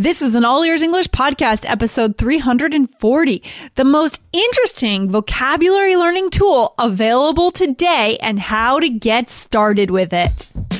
This is an All Ears English podcast, episode 340, the most interesting vocabulary learning tool available today and how to get started with it.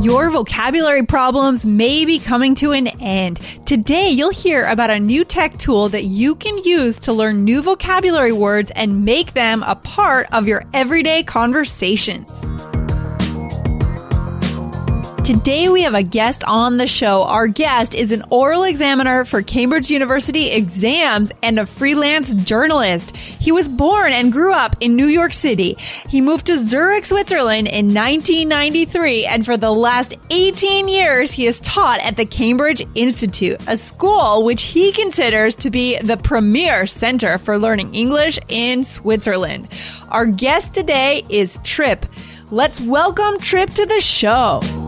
Your vocabulary problems may be coming to an end. Today, you'll hear about a new tech tool that you can use to learn new vocabulary words and make them a part of your everyday conversations. Today we have a guest on the show. Our guest is an oral examiner for Cambridge University exams and a freelance journalist. He was born and grew up in New York City. He moved to Zurich, Switzerland in 1993 and for the last 18 years he has taught at the Cambridge Institute, a school which he considers to be the premier center for learning English in Switzerland. Our guest today is Trip. Let's welcome Trip to the show.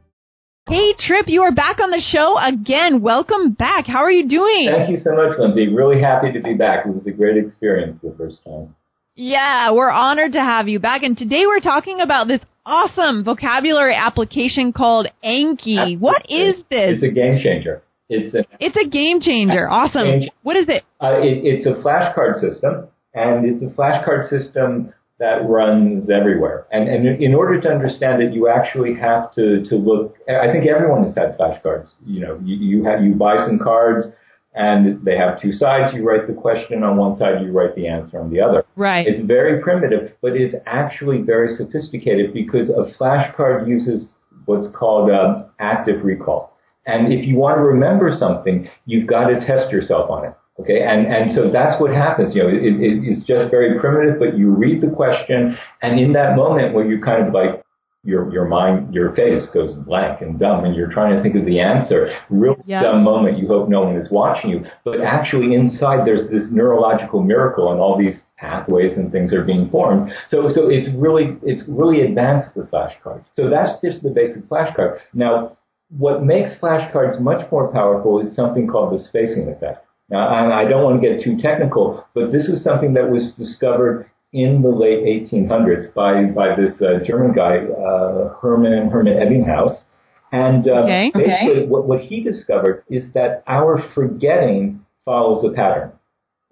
Hey, Trip, you are back on the show again. Welcome back. How are you doing? Thank you so much, Lindsay. Really happy to be back. It was a great experience the first time. Yeah, we're honored to have you back. And today we're talking about this awesome vocabulary application called Anki. What is this? It's a game changer. It's a, it's a game changer. Awesome. Game- What is it? uh, it, it's a flashcard system, and it's a flashcard system that runs everywhere. And, and in order to understand it, you actually have to, to look. I think everyone has had flashcards. You know, you, you have you buy some cards, and they have two sides. You write the question on one side, you write the answer on the other. Right. It's very primitive, but it's actually very sophisticated because a flashcard uses what's called uh, active recall. And if you want to remember something, you've got to test yourself on it. Okay, and and so that's what happens. You know, it, it, it's just very primitive, but you read the question, and in that moment where you kind of like your your mind, your face goes blank and dumb, and you're trying to think of the answer. Real Yeah. dumb moment. You hope no one is watching you, but actually inside there's this neurological miracle, and all these pathways and things are being formed. So so it's really it's really advanced the flashcard. So that's just the basic flashcard. Now, what makes flashcards much more powerful is something called the spacing effect. Now, I I don't want to get too technical, but this is something that was discovered in the late 1800s by, by this uh, German guy, uh, Hermann, Hermann Ebbinghaus. And uh, Okay, okay. basically, what, what he discovered is that our forgetting follows a pattern.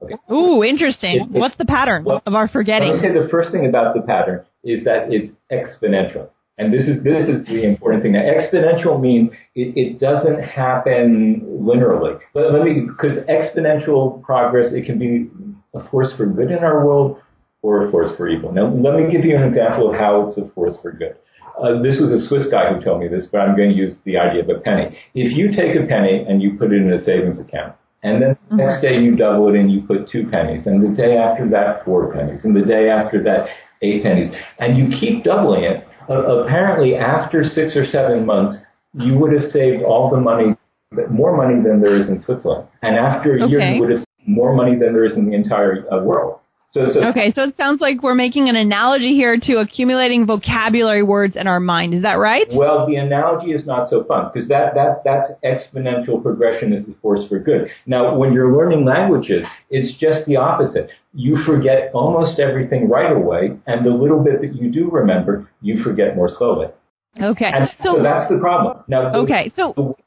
Okay. Ooh, interesting. It- it- What's the pattern well, of our forgetting? I forgetting? say the first thing about the pattern is that it's exponential. And this is this is the important thing. Now, exponential means it, it doesn't happen linearly. But let me because exponential progress it can be a force for good in our world or a force for evil. Now, let me give you an example of how it's a force for good. Uh, this was a Swiss guy who told me this, but I'm going to use the idea of a penny. If you take a penny and you put it in a savings account, and then the next day you double it and you put two pennies, and the day after that four pennies, and the day after that eight pennies, and you keep doubling it, uh, apparently after six or seven months, you would have saved all the money, more money than there is in Switzerland. And after a year, you would have saved more money than there is in the entire uh, world. So, so Okay, so it sounds like we're making an analogy here to accumulating vocabulary words in our mind. Is that right? Well, the analogy is not so fun because that, that, that's exponential progression is the force for good. Now, when you're learning languages, it's just the opposite. You forget almost everything right away, and the little bit that you do remember, you forget more slowly. Okay. And so, So, that's the problem. Now, the- okay, so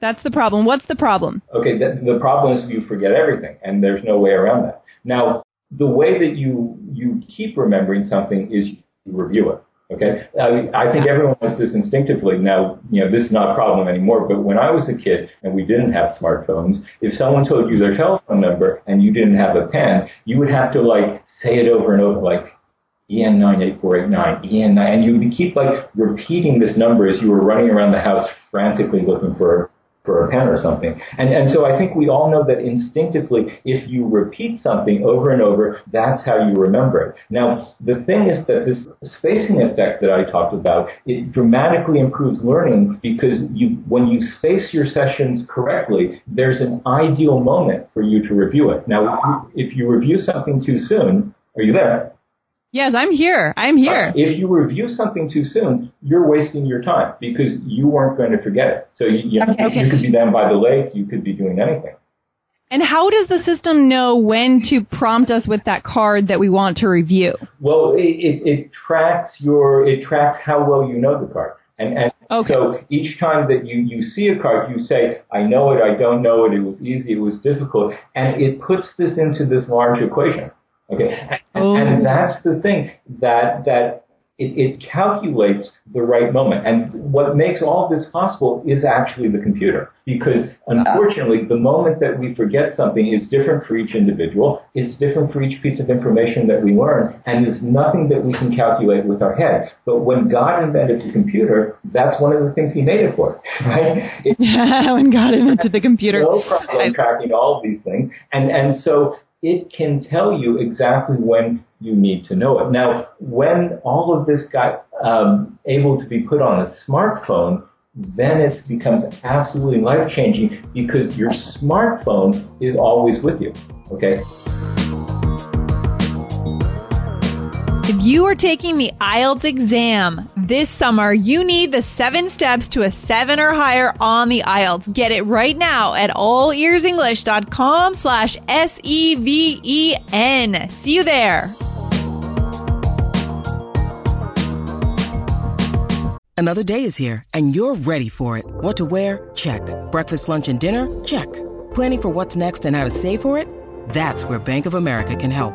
that's the problem. What's the problem? Okay, the, the problem is you forget everything, and there's no way around that. Now, the way that you you keep remembering something is you review it. Okay, I, I think everyone does this instinctively. Now, you know, this is not a problem anymore. But when I was a kid and we didn't have smartphones, if someone told you their telephone number and you didn't have a pen, you would have to like say it over and over, like EN98489, EN9, and you would keep like repeating this number as you were running around the house frantically looking for for a pen or something. And, and so I think we all know that instinctively, if you repeat something over and over, that's how you remember it. Now, the thing is that this spacing effect that I talked about, it dramatically improves learning because you, when you space your sessions correctly, there's an ideal moment for you to review it. Now, if you review something too soon, are you there? Yes, I'm here. I'm here. Uh, if you review something too soon, you're wasting your time because you weren't going to forget it. So you, you, okay. you could be down by the lake, you could be doing anything. And how does the system know when to prompt us with that card that we want to review? Well, it, it, it tracks your it tracks how well you know the card. And, and okay. so each time that you, you see a card, you say, I know it, I don't know it, it was easy, it was difficult. And it puts this into this large equation. Okay, oh. and that's the thing that that it, it, calculates the right moment. And what makes all this possible is actually the computer. Because unfortunately, the moment that we forget something is different for each individual. It's different for each piece of information that we learn. And there's nothing that we can calculate with our head. But when God invented the computer, that's one of the things he made it for, right? when God invented the computer. No problem tracking all of these things. And, and so it can tell you exactly when you need to know it. Now, when all of this got um, able to be put on a smartphone, then it becomes absolutely life changing because your smartphone is always with you. Okay. If you are taking the IELTS exam this summer, you need the seven steps to a seven or higher on the IELTS. Get it right now at allearsenglish.com slash S-E-V-E-N. See you there. Another day is here and you're ready for it. What to wear? Check. Breakfast, lunch, and dinner? Check. Planning for what's next and how to save for it? That's where Bank of America can help.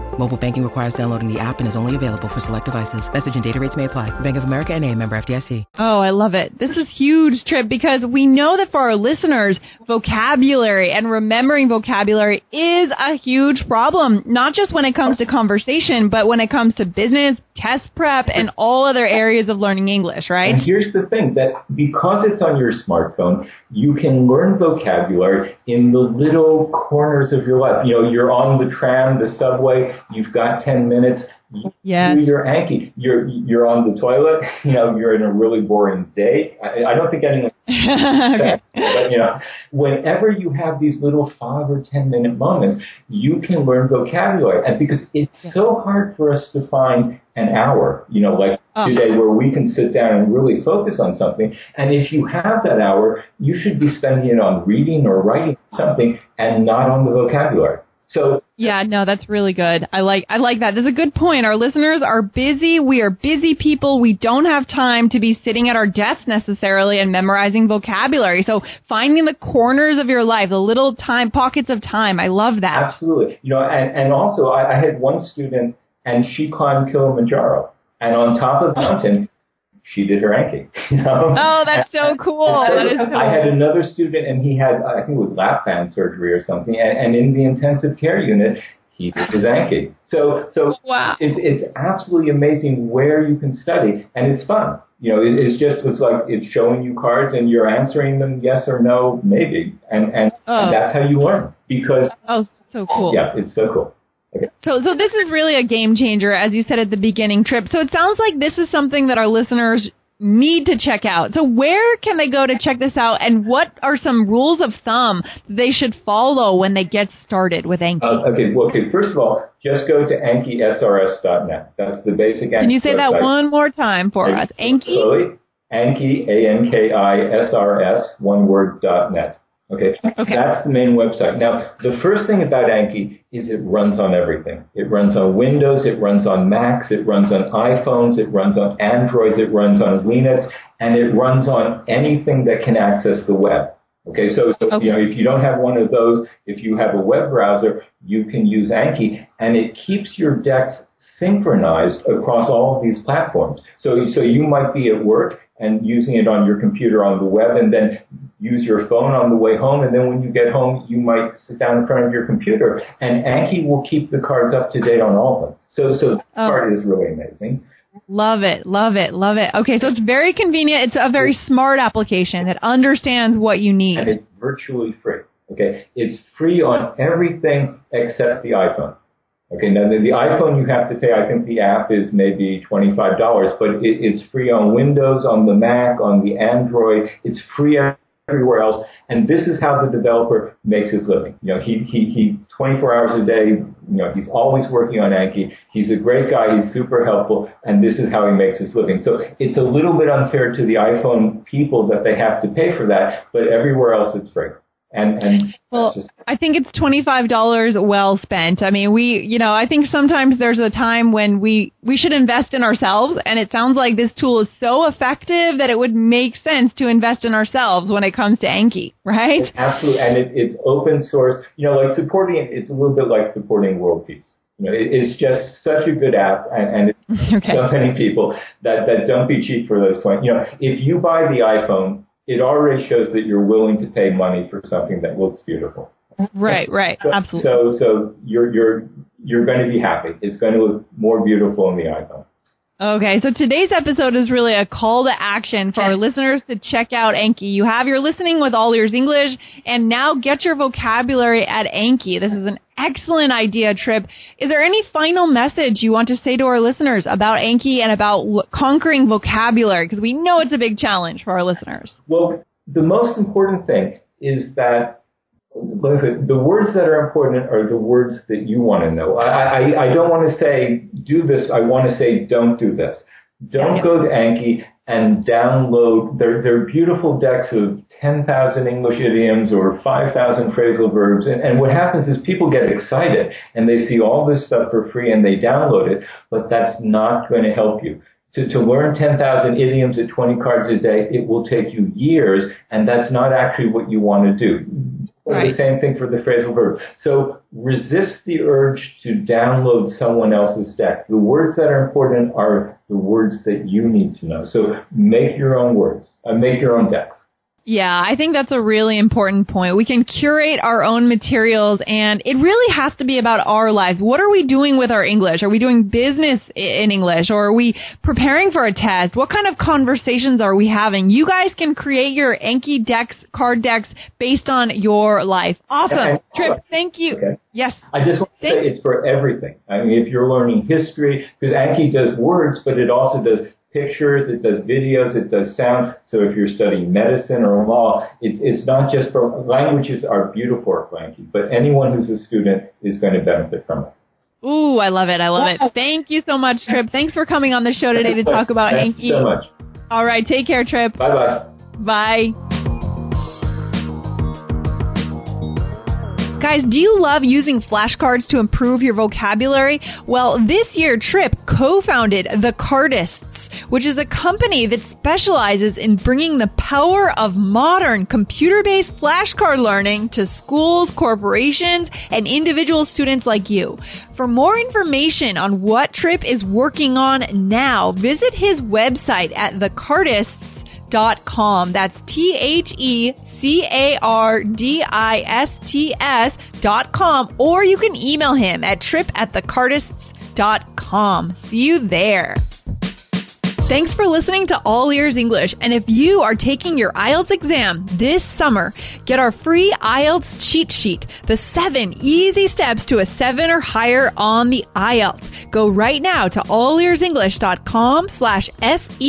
Mobile banking requires downloading the app and is only available for select devices. Message and data rates may apply. Bank of America and a member FDIC. Oh, I love it. This is huge, Trip, because we know that for our listeners, vocabulary and remembering vocabulary is a huge problem, not just when it comes to conversation, but when it comes to business, test prep, and all other areas of learning English, right? And here's the thing that because it's on your smartphone, you can learn vocabulary in the little corners of your life. You know, you're on the tram, the subway, You've got 10 minutes. Yes. You're Anki. You're, you're on the toilet. You know, you're in a really boring day. I, I don't think anyone, okay. but you know, whenever you have these little five or 10 minute moments, you can learn vocabulary. And because it's so hard for us to find an hour, you know, like oh. today where we can sit down and really focus on something. And if you have that hour, you should be spending it on reading or writing something and not on the vocabulary. So yeah, no, that's really good. I like I like that. That's a good point. Our listeners are busy. We are busy people. We don't have time to be sitting at our desks necessarily and memorizing vocabulary. So finding the corners of your life, the little time pockets of time. I love that. Absolutely. You know, and, and also I, I had one student and she climbed Kilimanjaro. And on top of the mountain, she did her Anki. You know? Oh, that's so cool. that is cool. I had another student, and he had, I think it was lap band surgery or something, and, and in the intensive care unit, he did his Anki. So, so oh, wow. it, it's absolutely amazing where you can study, and it's fun. You know, it, it's just it's like it's showing you cards, and you're answering them yes or no, maybe, and and, oh. and that's how you learn. Because oh, so cool. Yeah, it's so cool. Okay. So, so this is really a game changer, as you said at the beginning, Trip. So it sounds like this is something that our listeners need to check out. So where can they go to check this out and what are some rules of thumb they should follow when they get started with Anki? Uh, okay, well, okay, first of all, just go to ankisrs.net. That's the basic Can you say that one more time for us? Anki? Anki, A-N-K-I-S-R-S, one word, dot net. Okay? okay. That's the main website. Now, the first thing about Anki is it runs on everything. It runs on Windows, it runs on Macs, it runs on iPhones, it runs on Androids, it runs on Linux, and it runs on anything that can access the web. Okay, so, so okay. you know, if you don't have one of those, if you have a web browser, you can use Anki, and it keeps your decks synchronized across all of these platforms. So, so you might be at work and using it on your computer on the web and then use your phone on the way home. And then when you get home, you might sit down in front of your computer and Anki will keep the cards up to date on all of them. So, so the oh. card is really amazing. Love it, love it, love it. Okay, so it's very convenient. It's a very smart application that understands what you need. And it's virtually free. Okay, it's free on everything except the iPhone. Okay, now the, the, iPhone you have to pay. I think the app is maybe twenty-five dollars, but it, it's free on Windows, on the Mac, on the Android. It's free everywhere else. And this is how the developer makes his living. You know, he he he 24 hours a day. You know, he's always working on Anki. He's a great guy. He's super helpful, and this is how he makes his living. So it's a little bit unfair to the iPhone people that they have to pay for that, but everywhere else it's free. And, and well, just, I think it's twenty five dollars well spent. I mean, we, you know, I think sometimes there's a time when we we should invest in ourselves, and it sounds like this tool is so effective that it would make sense to invest in ourselves when it comes to Anki, right? Absolutely, and it, it's open source. You know, like supporting it, it's a little bit like supporting World Peace. You know, it, it's just such a good app, and, and okay. so many people that that don't be cheap for those points. You know, if you buy the iPhone it already shows that you're willing to pay money for something that looks beautiful. Right, right, so, absolutely. So, so you're you're you're going to be happy. It's going to look more beautiful in the iPhone. Okay, so today's episode is really a call to action for our listeners to check out Anki. You have your listening with All Ears English, and now get your vocabulary at Anki. This is an excellent idea, Trip. Is there any final message you want to say to our listeners about Anki and about conquering vocabulary? Because we know it's a big challenge for our listeners. Well, the most important thing is that the words that are important are the words that you want to know. I, I, I don't want to say do this. I want to say don't do this. Don't go to Anki and download their, their beautiful decks of 10,000 English idioms or 5,000 phrasal verbs. And, and what happens is people get excited and they see all this stuff for free and they download it, but that's not going to help you. To, to learn 10,000 idioms at 20 cards a day, it will take you years, and that's not actually what you want to do. Right. The same thing for the phrasal verb. So resist the urge to download someone else's deck. The words that are important are the words that you need to know. So make your own words. Uh, make your own decks. Yeah, I think that's a really important point. We can curate our own materials and it really has to be about our lives. What are we doing with our English? Are we doing business in English or are we preparing for a test? What kind of conversations are we having? You guys can create your Anki decks, card decks based on your life. Awesome. Trip, thank you. Okay. Yes. I just want to say it's for everything. I mean, if you're learning history, because Anki does words, but it also does pictures, it does videos, it does sound. So if you're studying medicine or law, it, it's not just for languages are beautiful for Anki, but anyone who's a student is going to benefit from it. Ooh, I love it. I love it. Thank you so much, Trip. Thanks for coming on the show today to talk about Thanks Anki. so much. All right. Take care, Trip. Bye-bye. Bye. Guys, do you love using flashcards to improve your vocabulary? Well, this year, Trip co-founded The Cardists, which is a company that specializes in bringing the power of modern computer-based flashcard learning to schools, corporations, and individual students like you. For more information on what Trip is working on now, visit his website at thecardists.com dot com. That's T H E C A R D I S T S dot com. Or you can email him at trip at thecardists dot com. See you there. Thanks for listening to All Ears English. And if you are taking your IELTS exam this summer, get our free IELTS cheat sheet, the seven easy steps to a seven or higher on the IELTS. Go right now to allearsenglish.com slash S-E-V-E-N.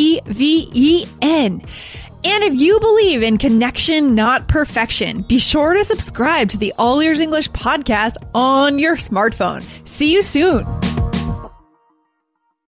And if you believe in connection, not perfection, be sure to subscribe to the All Ears English podcast on your smartphone. See you soon.